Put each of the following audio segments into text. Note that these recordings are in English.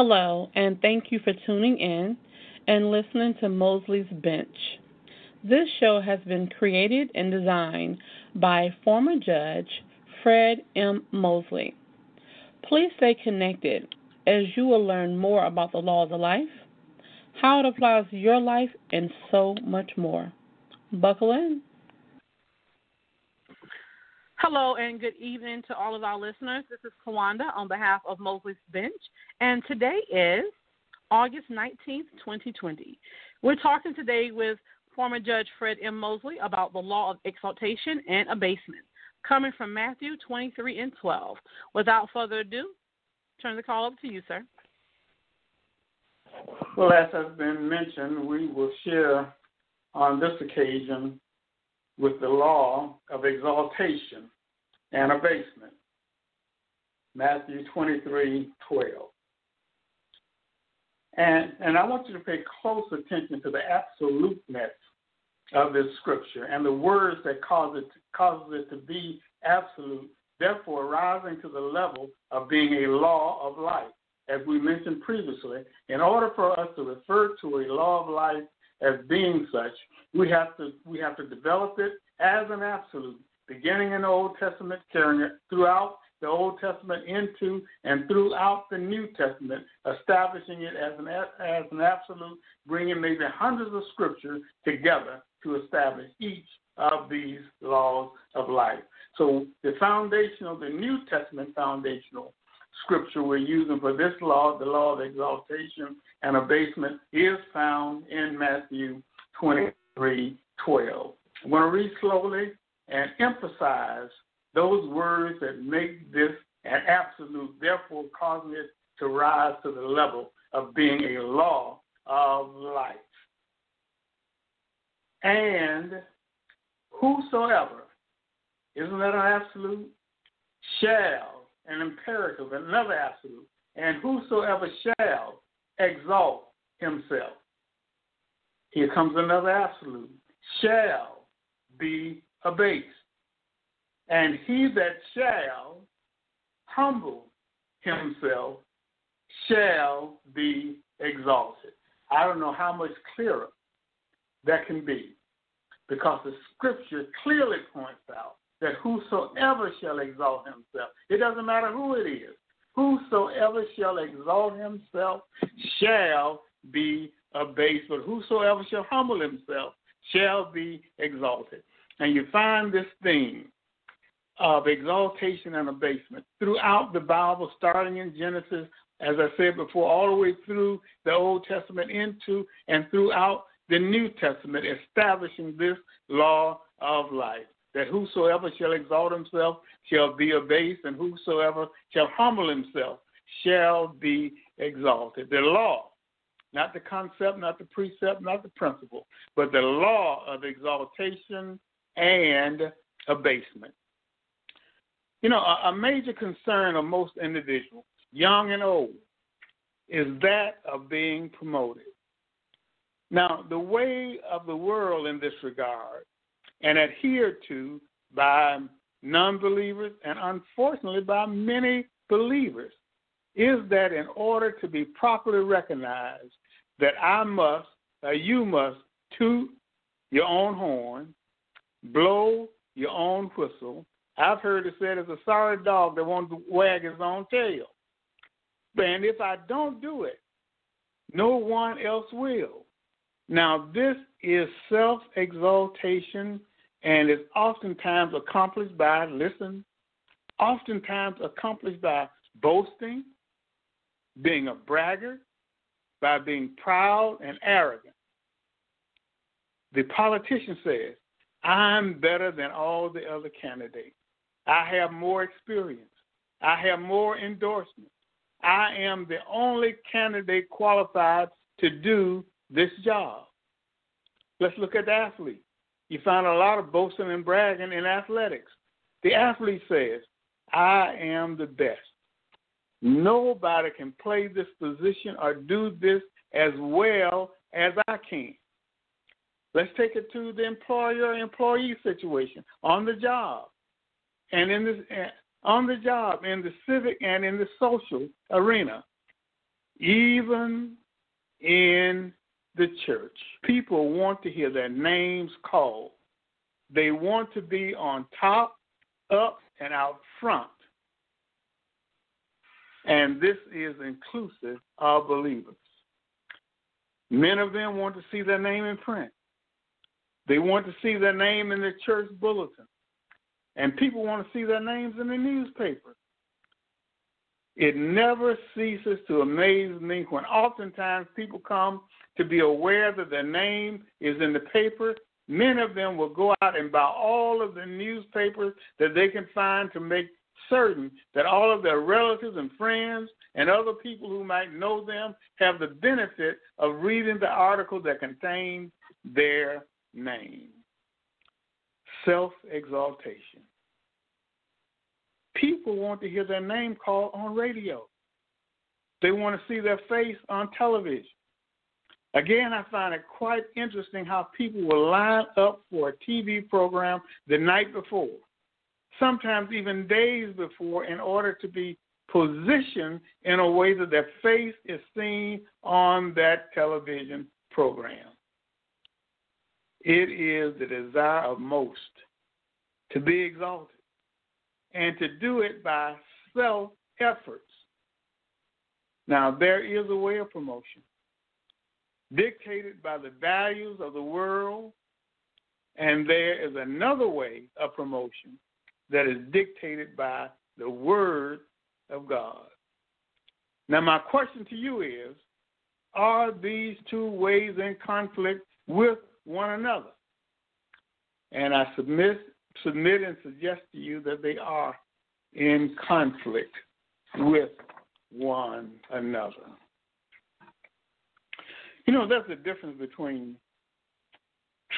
Hello, and thank you for tuning in and listening to Mosley's Bench. This show has been created and designed by former judge Fred M. Mosley. Please stay connected as you will learn more about the laws of life, how it applies to your life, and so much more. Buckle in. Hello and good evening to all of our listeners. This is Tawanda on behalf of Mosley's Bench, and today is August 19th, 2020. We're talking today with former Judge Fred M. Mosley about the law of exaltation and abasement, coming from Matthew 23 and 12. Without further ado, turn the call over to you, sir. Well, as has been mentioned, we will share on this occasion with the law of exaltation and abasement. Matthew 23 12. And, and I want you to pay close attention to the absoluteness of this scripture and the words that cause it, causes it to be absolute, therefore rising to the level of being a law of life. As we mentioned previously, in order for us to refer to a law of life as being such, we have to we have to develop it as an absolute, beginning in the Old Testament, carrying it throughout the Old Testament into and throughout the New Testament, establishing it as an as an absolute, bringing maybe hundreds of scriptures together to establish each of these laws of life. So the foundational, the New Testament foundational scripture we're using for this law, the law of exaltation and abasement, is found in Matthew 23 12. I'm going to read slowly and emphasize those words that make this an absolute, therefore causing it to rise to the level of being a law of life. And whosoever, isn't that an absolute? Shall, an imperative, another absolute. And whosoever shall exalt himself. Here comes another absolute. Shall be abased. And he that shall humble himself shall be exalted. I don't know how much clearer that can be because the scripture clearly points out that whosoever shall exalt himself, it doesn't matter who it is, whosoever shall exalt himself shall be abased, but whosoever shall humble himself shall be exalted. And you find this theme of exaltation and abasement throughout the Bible, starting in Genesis, as I said before, all the way through the Old Testament into and throughout the New Testament, establishing this law of life. That whosoever shall exalt himself shall be abased, and whosoever shall humble himself shall be exalted. The law, not the concept, not the precept, not the principle, but the law of exaltation and abasement. You know, a, a major concern of most individuals, young and old, is that of being promoted. Now, the way of the world in this regard, and adhered to by non believers and unfortunately by many believers, is that in order to be properly recognized, that I must, uh, you must toot your own horn, blow your own whistle. I've heard it said it's a sorry dog that won't wag his own tail. And if I don't do it, no one else will. Now, this is self exaltation and is oftentimes accomplished by, listen, oftentimes accomplished by boasting, being a braggart, by being proud and arrogant. The politician says, I'm better than all the other candidates. I have more experience. I have more endorsements. I am the only candidate qualified to do this job. Let's look at the athlete. You find a lot of boasting and bragging in athletics. The athlete says, I am the best. Nobody can play this position or do this as well as I can. Let's take it to the employer employee situation on the job and in this eh, on the job, in the civic and in the social arena. even in the church. People want to hear their names called. They want to be on top, up, and out front. And this is inclusive of believers. Many of them want to see their name in print. They want to see their name in the church bulletin. And people want to see their names in the newspaper. It never ceases to amaze me when oftentimes people come to be aware that their name is in the paper. Many of them will go out and buy all of the newspapers that they can find to make certain that all of their relatives and friends and other people who might know them have the benefit of reading the article that contains their name. Self exaltation. People want to hear their name called on radio. They want to see their face on television. Again, I find it quite interesting how people will line up for a TV program the night before, sometimes even days before, in order to be positioned in a way that their face is seen on that television program. It is the desire of most to be exalted and to do it by self efforts. Now, there is a way of promotion dictated by the values of the world, and there is another way of promotion that is dictated by the Word of God. Now, my question to you is Are these two ways in conflict with one another? And I submit submit and suggest to you that they are in conflict with one another. You know, there's a difference between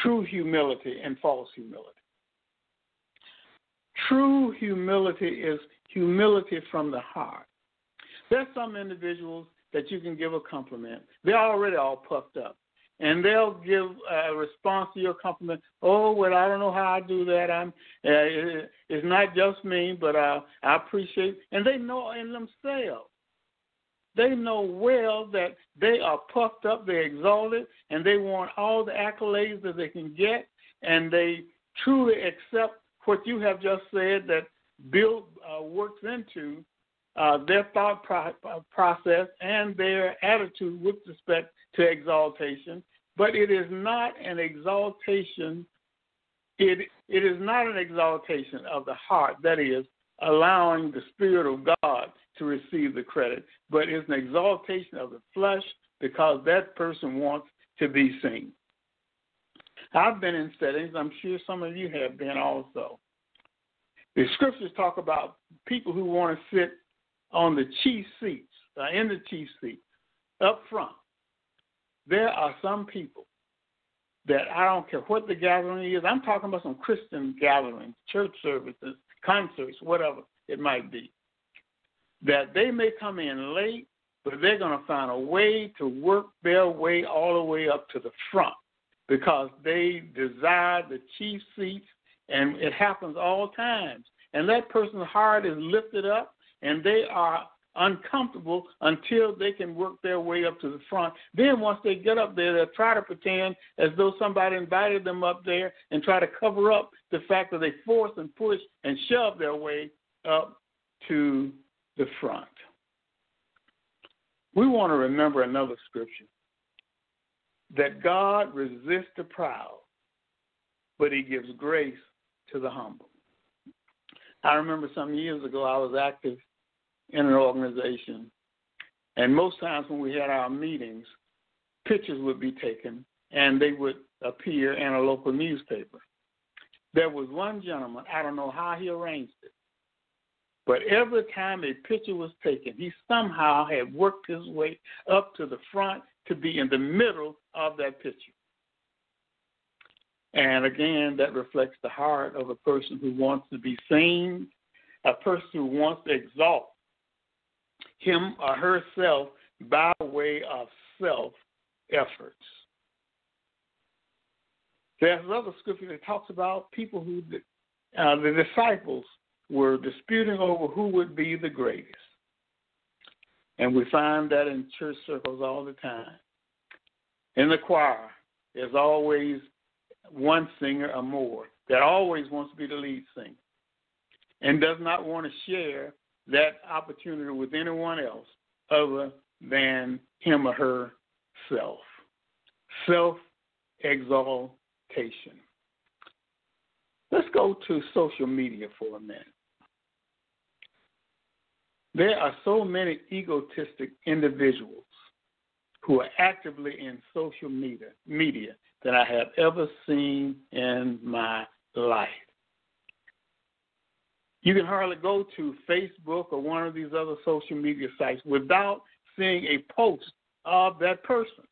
true humility and false humility. True humility is humility from the heart. There's some individuals that you can give a compliment. They're already all puffed up and they'll give a response to your compliment. Oh, well, I don't know how I do that. I'm. Uh, it's not just me, but uh, I appreciate. And they know in themselves. They know well that they are puffed up, they're exalted, and they want all the accolades that they can get, and they truly accept what you have just said that Bill uh, works into uh, their thought pro- process and their attitude with respect to exaltation, but it is not an exaltation. It it is not an exaltation of the heart. That is allowing the Spirit of God to receive the credit, but it's an exaltation of the flesh because that person wants to be seen. I've been in settings, I'm sure some of you have been also. The scriptures talk about people who want to sit on the chief seats, uh, in the chief seat, up front there are some people that I don't care what the gathering is. I'm talking about some Christian gatherings, church services, concerts, whatever it might be. That they may come in late, but they're going to find a way to work their way all the way up to the front because they desire the chief seats, and it happens all times. And that person's heart is lifted up, and they are uncomfortable until they can work their way up to the front. Then once they get up there, they'll try to pretend as though somebody invited them up there and try to cover up the fact that they force and push and shove their way up to the front. We want to remember another scripture that God resists the proud, but he gives grace to the humble. I remember some years ago I was active in an organization. And most times when we had our meetings, pictures would be taken and they would appear in a local newspaper. There was one gentleman, I don't know how he arranged it, but every time a picture was taken, he somehow had worked his way up to the front to be in the middle of that picture. And again, that reflects the heart of a person who wants to be seen, a person who wants to exalt him or herself by way of self efforts. There's another scripture that talks about people who, uh, the disciples were disputing over who would be the greatest. And we find that in church circles all the time. In the choir, there's always one singer or more that always wants to be the lead singer and does not want to share that opportunity with anyone else other than him or herself. Self exaltation. Let's go to social media for a minute. There are so many egotistic individuals who are actively in social media, media that I have ever seen in my life. You can hardly go to Facebook or one of these other social media sites without seeing a post of that person.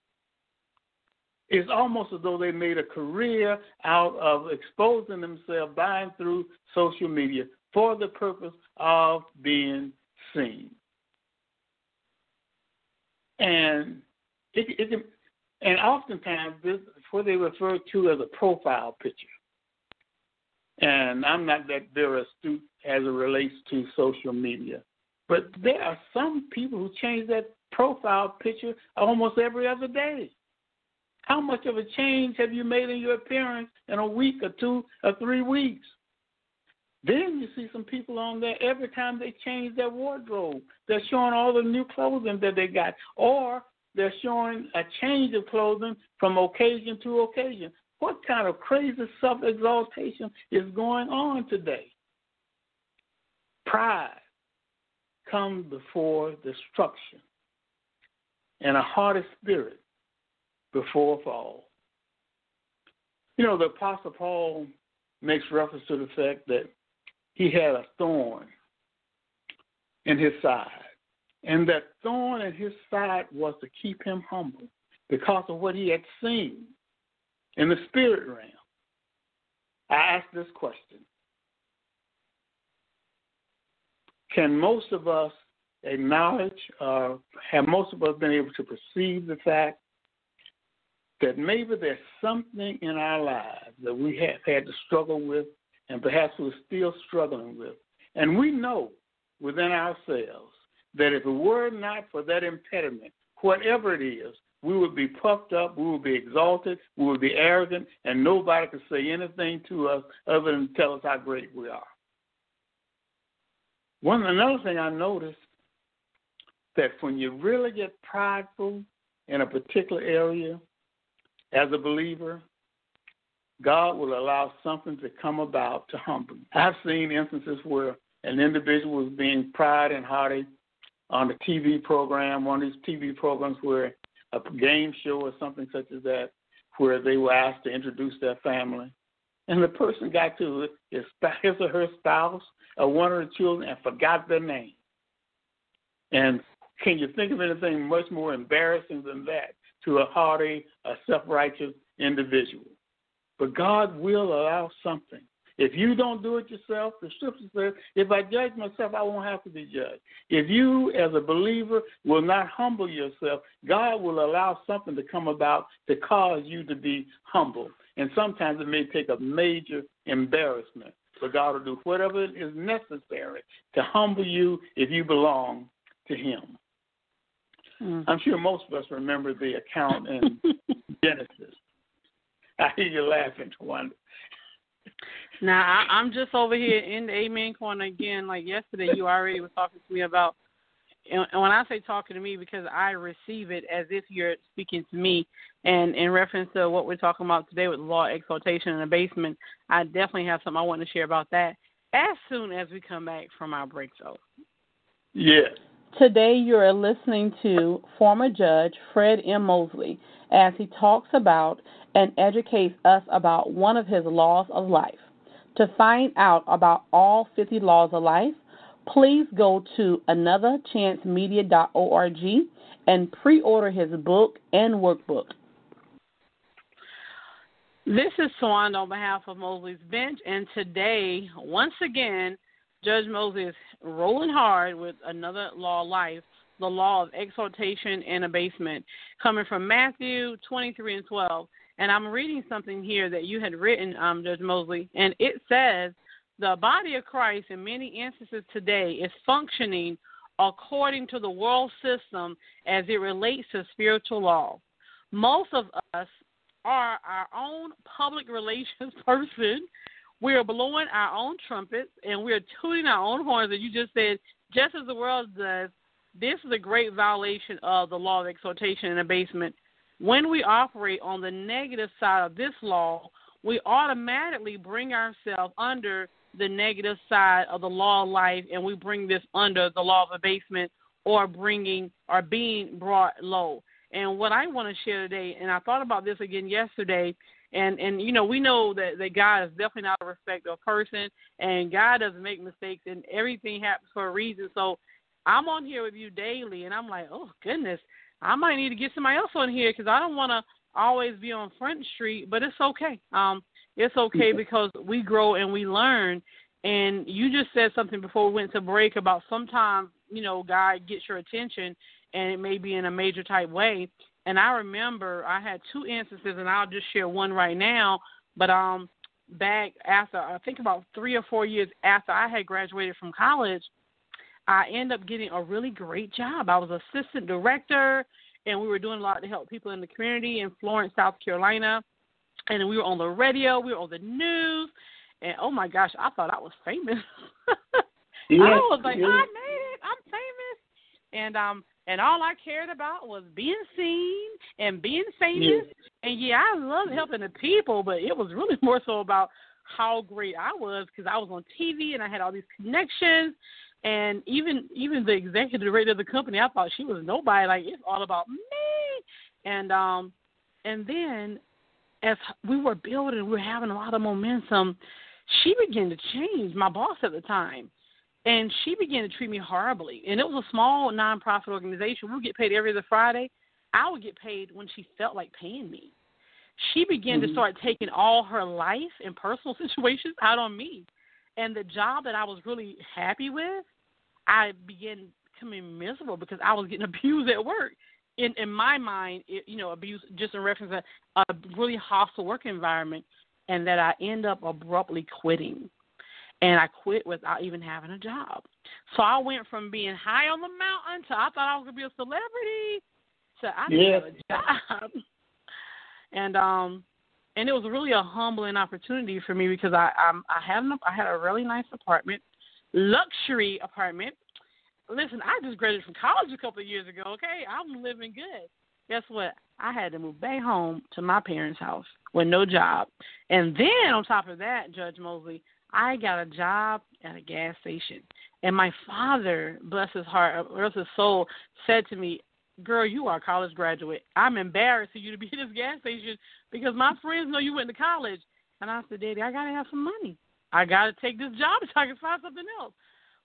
It's almost as though they made a career out of exposing themselves buying through social media for the purpose of being seen. And it, it and oftentimes this is what they refer to as a profile picture. And I'm not that very astute as it relates to social media. But there are some people who change that profile picture almost every other day. How much of a change have you made in your appearance in a week or two or three weeks? Then you see some people on there every time they change their wardrobe. They're showing all the new clothing that they got, or they're showing a change of clothing from occasion to occasion. What kind of crazy self exaltation is going on today? Pride comes before destruction, and a haughty spirit before fall. You know, the Apostle Paul makes reference to the fact that he had a thorn in his side. And that thorn in his side was to keep him humble because of what he had seen in the spirit realm. I ask this question Can most of us acknowledge, uh, have most of us been able to perceive the fact that maybe there's something in our lives that we have had to struggle with and perhaps we're still struggling with? And we know within ourselves that if it were not for that impediment, whatever it is, we would be puffed up, we would be exalted, we would be arrogant, and nobody could say anything to us other than tell us how great we are. One another thing I noticed that when you really get prideful in a particular area as a believer, God will allow something to come about to humble you. I've seen instances where an individual was being pride and haughty on a TV program, one of these TV programs where a game show or something such as that, where they were asked to introduce their family. And the person got to his, his or her spouse or one of the children and forgot their name. And can you think of anything much more embarrassing than that to a haughty, a self righteous individual? But God will allow something if you don't do it yourself, the scripture says, if I judge myself, I won't have to be judged. If you, as a believer, will not humble yourself, God will allow something to come about to cause you to be humble. And sometimes it may take a major embarrassment for God to do whatever is necessary to humble you if you belong to Him. Mm. I'm sure most of us remember the account in Genesis. I hear you laughing, Tawanda. Now I, I'm just over here in the Amen corner again. Like yesterday, you already was talking to me about, and when I say talking to me, because I receive it as if you're speaking to me. And in reference to what we're talking about today with law exaltation and abasement, I definitely have something I want to share about that as soon as we come back from our break. So, yes. Today, you're listening to former Judge Fred M. Mosley as he talks about and educates us about one of his laws of life. To find out about all 50 laws of life, please go to anotherchancemedia.org and pre order his book and workbook. This is Swan on behalf of Mosley's Bench, and today, once again, Judge Mosley is rolling hard with another law life, the law of exaltation and abasement, coming from Matthew 23 and 12. And I'm reading something here that you had written, um, Judge Mosley, and it says the body of Christ in many instances today is functioning according to the world system as it relates to spiritual law. Most of us are our own public relations person. We are blowing our own trumpets and we are tooting our own horns. And you just said, just as the world does, this is a great violation of the law of exaltation and abasement. When we operate on the negative side of this law, we automatically bring ourselves under the negative side of the law of life, and we bring this under the law of abasement or bringing or being brought low. And what I want to share today, and I thought about this again yesterday, and and you know we know that that God is definitely not a respecter of person, and God doesn't make mistakes, and everything happens for a reason. So I'm on here with you daily, and I'm like, oh goodness, I might need to get somebody else on here because I don't want to always be on Front Street, but it's okay. Um, it's okay because we grow and we learn. And you just said something before we went to break about sometimes, you know, God gets your attention and it may be in a major type way. And I remember I had two instances and I'll just share one right now. But um back after I think about three or four years after I had graduated from college, I ended up getting a really great job. I was assistant director and we were doing a lot to help people in the community in Florence, South Carolina and we were on the radio, we were on the news, and oh my gosh, I thought I was famous. yes, I was like, yes. I made it, I'm famous, and um, and all I cared about was being seen and being famous. Yes. And yeah, I love helping the people, but it was really more so about how great I was because I was on TV and I had all these connections. And even even the executive director of the company, I thought she was nobody. Like it's all about me. And um, and then as we were building, we were having a lot of momentum. She began to change, my boss at the time, and she began to treat me horribly. And it was a small nonprofit organization. We would get paid every other Friday. I would get paid when she felt like paying me. She began mm-hmm. to start taking all her life and personal situations out on me. And the job that I was really happy with, I began becoming miserable because I was getting abused at work in in my mind, it, you know, abuse just in reference to a really hostile work environment, and that I end up abruptly quitting, and I quit without even having a job. So I went from being high on the mountain to I thought I was gonna be a celebrity to I didn't yeah. have a job, and um, and it was really a humbling opportunity for me because I I'm, I had an, I had a really nice apartment, luxury apartment listen, I just graduated from college a couple of years ago. Okay, I'm living good. Guess what? I had to move back home to my parents' house with no job, and then on top of that, Judge Mosley, I got a job at a gas station. And my father, bless his heart, uh, bless his soul, said to me, Girl, you are a college graduate. I'm embarrassed for you to be at this gas station because my friends know you went to college. And I said, Daddy, I got to have some money. I got to take this job so I can find something else.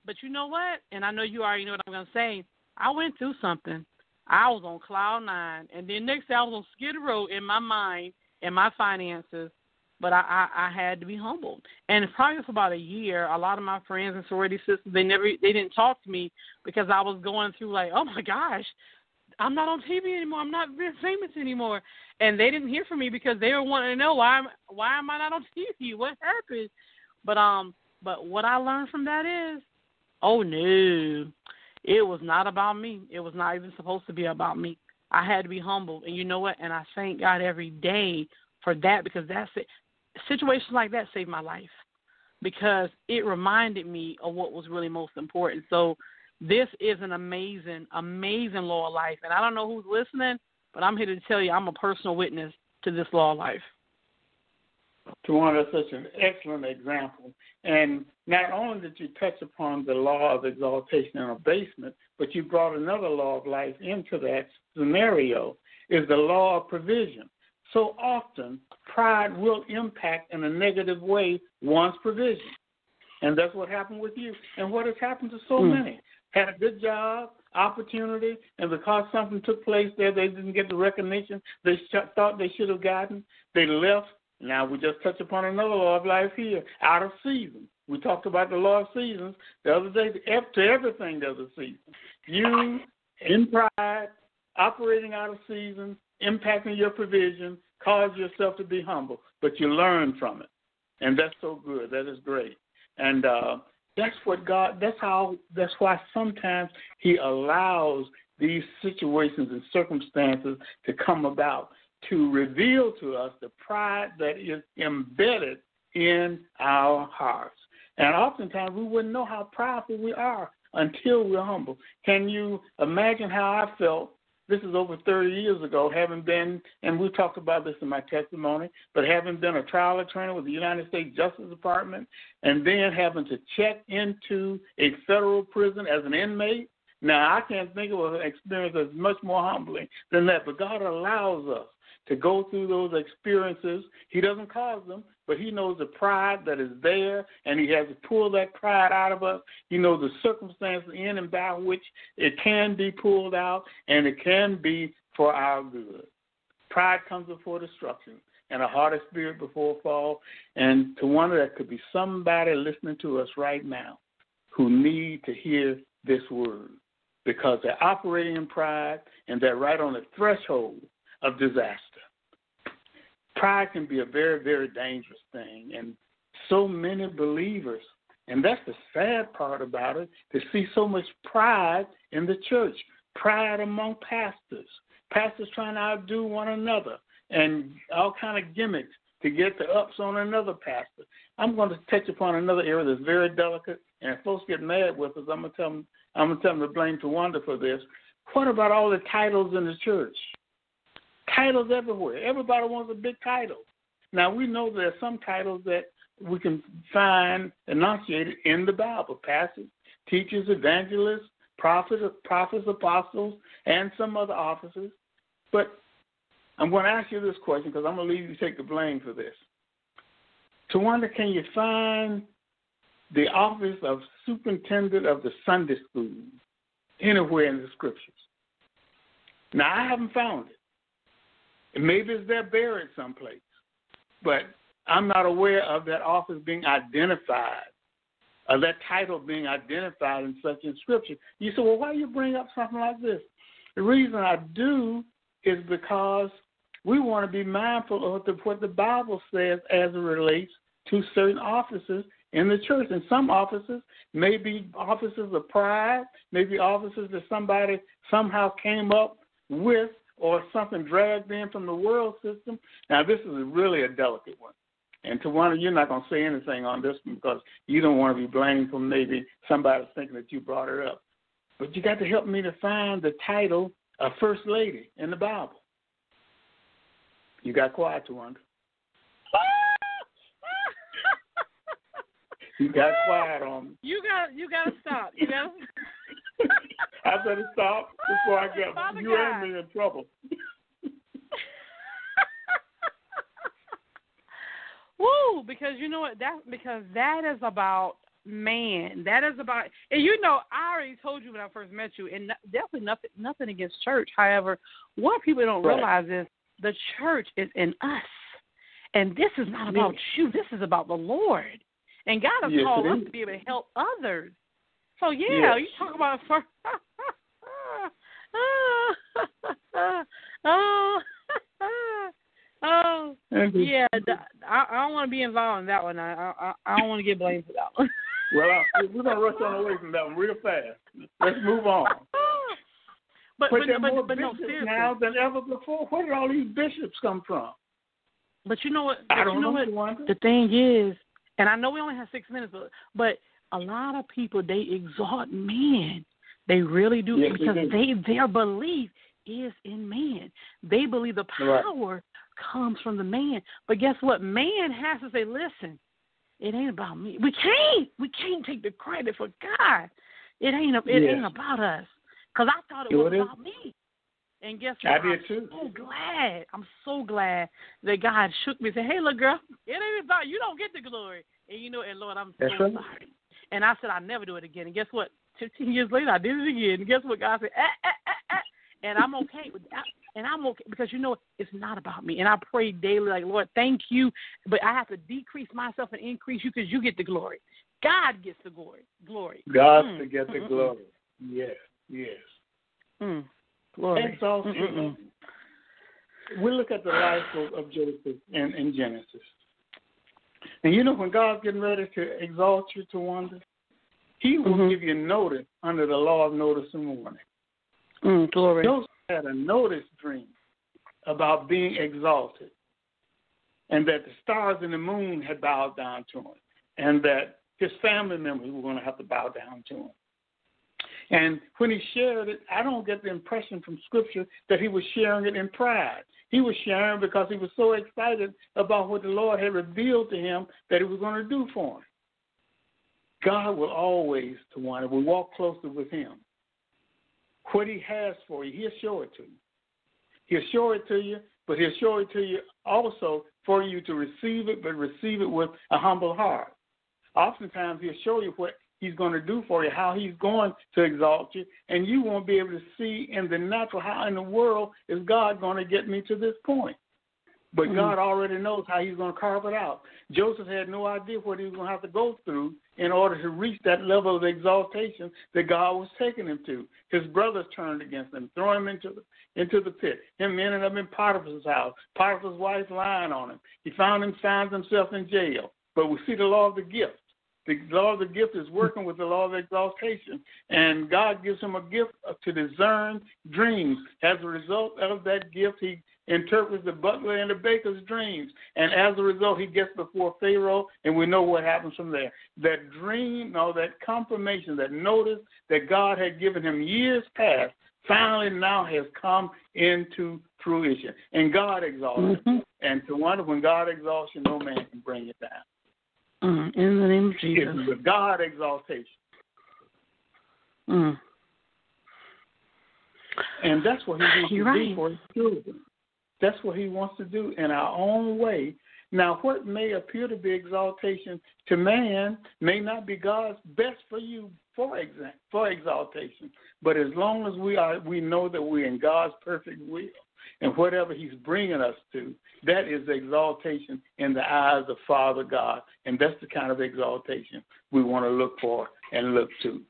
But you know what? And I know you already know what I'm going to say. I went through something. I was on cloud nine, and then next day I was on skid row in my mind and my finances. But I, I, I had to be humbled, and probably for about a year, a lot of my friends and sorority sisters they never they didn't talk to me because I was going through like, oh my gosh, I'm not on TV anymore. I'm not famous anymore, and they didn't hear from me because they were wanting to know why am why am I not on TV? What happened? But um, but what I learned from that is Oh no, it was not about me. It was not even supposed to be about me. I had to be humble, and you know what? And I thank God every day for that because that's it. Situations like that saved my life because it reminded me of what was really most important. So this is an amazing, amazing law of life, and I don't know who's listening, but I'm here to tell you I'm a personal witness to this law of life. Tawanda, such an excellent example. And not only did you touch upon the law of exaltation and abasement, but you brought another law of life into that scenario is the law of provision. So often, pride will impact in a negative way one's provision. And that's what happened with you. And what has happened to so mm. many. Had a good job, opportunity, and because something took place there, they didn't get the recognition they sh- thought they should have gotten. They left now we just touched upon another law of life here, out of season. We talked about the law of seasons the other day. To everything there's a season. You in pride, operating out of season, impacting your provision, cause yourself to be humble, but you learn from it, and that's so good. That is great. And uh, That's what God. That's how. That's why sometimes He allows these situations and circumstances to come about to reveal to us the pride that is embedded in our hearts. And oftentimes we wouldn't know how prideful we are until we're humble. Can you imagine how I felt? This is over 30 years ago, having been, and we talked about this in my testimony, but having been a trial attorney with the United States Justice Department, and then having to check into a federal prison as an inmate. Now, I can't think of an experience that's much more humbling than that, but God allows us to go through those experiences. He doesn't cause them, but He knows the pride that is there, and He has to pull that pride out of us. He knows the circumstances in and by which it can be pulled out, and it can be for our good. Pride comes before destruction, and a heart of spirit before fall. And Tawanda that could be somebody listening to us right now who need to hear this word because they're operating in pride and they're right on the threshold of disaster pride can be a very, very dangerous thing. And so many believers, and that's the sad part about it, to see so much pride in the church, pride among pastors, pastors trying to outdo one another, and all kind of gimmicks to get the ups on another pastor. I'm going to touch upon another area that's very delicate, and if folks get mad with us, I'm going to tell them, I'm going to tell them to blame Tawanda for this. What about all the titles in the church? Titles everywhere. Everybody wants a big title. Now we know there are some titles that we can find enunciated in the Bible: pastors, teachers, evangelists, prophets, prophets, apostles, and some other offices. But I'm going to ask you this question because I'm going to leave you to take the blame for this. Tawanda, can you find the office of superintendent of the Sunday school anywhere in the scriptures? Now I haven't found it. Maybe it's there buried someplace, but I'm not aware of that office being identified, or that title being identified in such in Scripture. You say, well, why do you bring up something like this? The reason I do is because we want to be mindful of what the Bible says as it relates to certain offices in the church. And some offices may be offices of pride, maybe offices that somebody somehow came up with or something dragged in from the world system. Now, this is really a delicate one. And Tawanda, you're not going to say anything on this one because you don't want to be blamed for maybe somebody thinking that you brought it up. But you got to help me to find the title of First Lady in the Bible. You got quiet, Tawanda. you got quiet on me. You got you got to stop. You got. I better stop before I get Father you God. and me in trouble. Woo! Because you know what? That because that is about man. That is about and you know I already told you when I first met you, and definitely nothing nothing against church. However, what people don't right. realize is the church is in us, and this is not about yes. you. This is about the Lord, and God has yes, called us to be able to help others. So yeah, yes. you talk about first. oh, oh, yeah. I, I don't want to be involved in that one. I I, I don't want to get blamed for that one. well, I, we're gonna rush on away from that one real fast. Let's move on. But but, but, there but, more but bishops no, seriously. now than ever before. Where did all these bishops come from? But you know what? I don't you know, know what? The thing is, and I know we only have six minutes, but but a lot of people they exalt men. They really do yes, because they, they their belief is in man. They believe the power right. comes from the man. But guess what? Man has to say, listen, it ain't about me. We can't. We can't take the credit for God. It ain't. It yes. ain't about us. Cause I thought it was about me. And guess what? I did I'm too. so glad. I'm so glad that God shook me and said, Hey, little girl, it ain't about you. Don't get the glory. And you know, and Lord, I'm That's so right. sorry. And I said I'll never do it again. And guess what? 15 years later, I did it again. And guess what? God said, ah, ah, ah, ah. and I'm okay with that. And I'm okay because you know it's not about me. And I pray daily, like Lord, thank you, but I have to decrease myself and increase you because you get the glory. God gets the glory. Glory. God mm. to get the Mm-mm. glory. Yes, yes. Mm. Glory. That's all. Mm-mm. We look at the life of, of Joseph in, in Genesis. And you know, when God's getting ready to exalt you Tawanda, He will Mhm. give you notice under the law of notice and warning. Mm, glory. Joseph had a notice dream about being exalted, and that the stars and the moon had bowed down to him, and that his family members were going to have to bow down to him. And when he shared it, I don't get the impression from Scripture that he was sharing it in pride. He was sharing because he was so excited about what the Lord had revealed to him that he was going to do for him. God will always, to one, if we walk closer with him, what he has for you, he'll show it to you. He'll show it to you, but he'll show it to you also for you to receive it, but receive it with a humble heart. Oftentimes, he'll show you what he's going to do for you, how he's going to exalt you, and you won't be able to see in the natural how in the world is God going to get me to this point. But Mhm. God already knows how he's going to carve it out. Joseph had no idea what he was going to have to go through in order to reach that level of exaltation that God was taking him to. His brothers turned against him, threw him into the into the pit. Him ended up in Potiphar's house. Potiphar's wife lying on him. He found him finds himself in jail. But we see the law of the gift. The law of the gift is working with the law of exaltation, and God gives him a gift to discern dreams. As a result of that gift, he interprets the butler and the baker's dreams, and as a result, he gets before Pharaoh, and we know what happens from there. That dream, no, that confirmation, that notice that God had given him years past, finally now has come into fruition, and God exalts him. Mhm. And Tawanda when God exalts you, no man can bring it down. Mm, in the name of Jesus. It's with God exaltation. Mm. And that's what he wants You're to right. do for his children. That's what he wants to do in our own way. Now, what may appear to be exaltation to man may not be God's best for you for exa- for exaltation. But as long as we are, we know that we're in God's perfect will, and whatever He's bringing us to, that is exaltation in the eyes of Father God, and that's the kind of exaltation we want to look for and look to.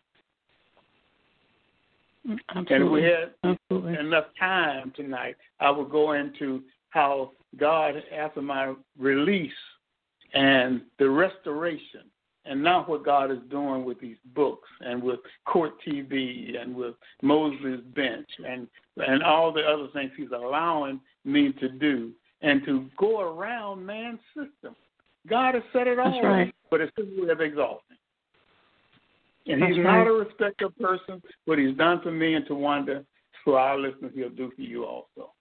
Mm, And if we had Absolutely. enough time tonight, I will go into how God, after my release and the restoration, and now what God is doing with these books and with Court TV and with Mosley's Bench and and all the other things He's allowing me to do and to go around man's system. God has set it all, That's right. but it's His way of exalting. And That's He's right. not a respecter of person. What He's done for me and Tawanda, for our listeners, He'll do for you also.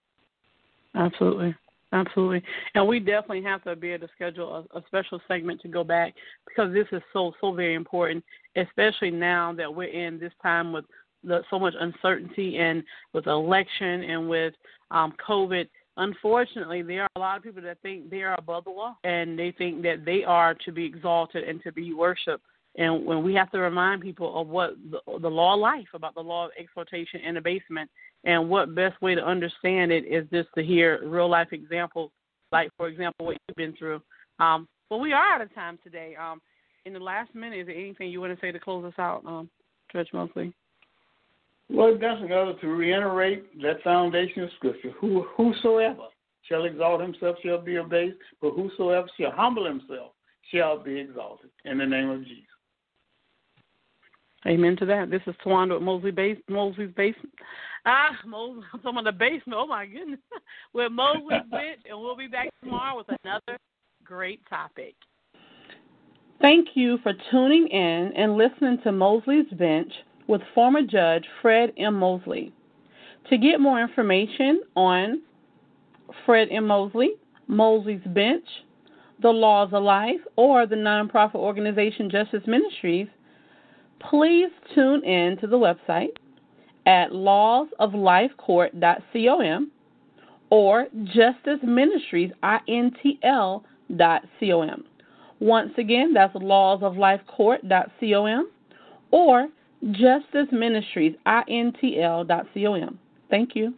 Absolutely. Absolutely. And we definitely have to be able to schedule a, a special segment to go back because this is so, so very important, especially now that we're in this time with the, so much uncertainty and with election and with um, COVID. Unfortunately, there are a lot of people that think they are above the law and they think that they are to be exalted and to be worshipped. And when we have to remind people of what the, the law of life, about the law of exaltation and abasement, and what best way to understand it is just to hear real life examples, like for example what you've been through. Um, but we are out of time today. Um, in the last minute, is there anything you want to say to close us out, um, Judge Mosley? Well, that's another to reiterate that foundation of Scripture. Who, whosoever shall exalt himself shall be abased, but whosoever shall humble himself shall be exalted. In the name of Jesus. Amen to that. This is Tawanda with Mosley base, Mosley's basement. Ah, Mosley, some of the basement. Oh my goodness, with Mosley's bench, and we'll be back tomorrow with another great topic. Thank you for tuning in and listening to Mosley's Bench with former Judge Fred M. Mosley. To get more information on Fred M. Mosley, Mosley's Bench, the Laws of Life, or the nonprofit organization Justice Ministries, please tune in to the website at lawsoflifecourt.com or justiceministriesintl.com. Once again, that's lawsoflifecourt.com or justiceministriesintl.com. Thank you.